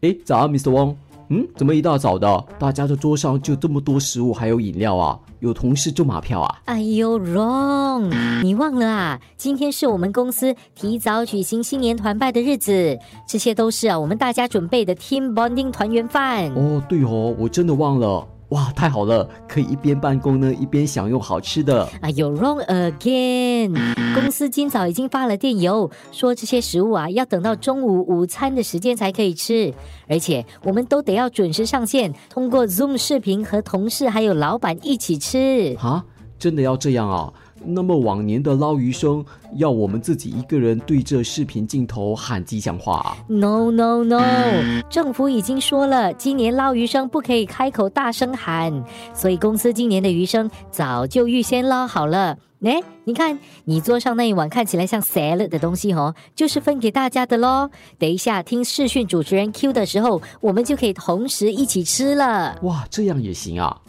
哎，早啊，Mr. Wong。嗯，怎么一大早的，大家的桌上就这么多食物还有饮料啊？有同事就马票啊？哎呦，Wrong，你忘了啊？今天是我们公司提早举行新年团拜的日子，这些都是啊我们大家准备的 Team Bonding 团圆饭。哦，对哦，我真的忘了。哇，太好了，可以一边办公呢，一边享用好吃的。哎呦，wrong again！公司今早已经发了电邮，说这些食物啊，要等到中午午餐的时间才可以吃，而且我们都得要准时上线，通过 Zoom 视频和同事还有老板一起吃。啊，真的要这样啊？那么往年的捞鱼生要我们自己一个人对着视频镜头喊吉祥话？No No No，政府已经说了，今年捞鱼生不可以开口大声喊，所以公司今年的鱼生早就预先捞好了。哎，你看你桌上那一碗看起来像 salad 的东西哦，就是分给大家的喽。等一下听视讯主持人 Q 的时候，我们就可以同时一起吃了。哇，这样也行啊！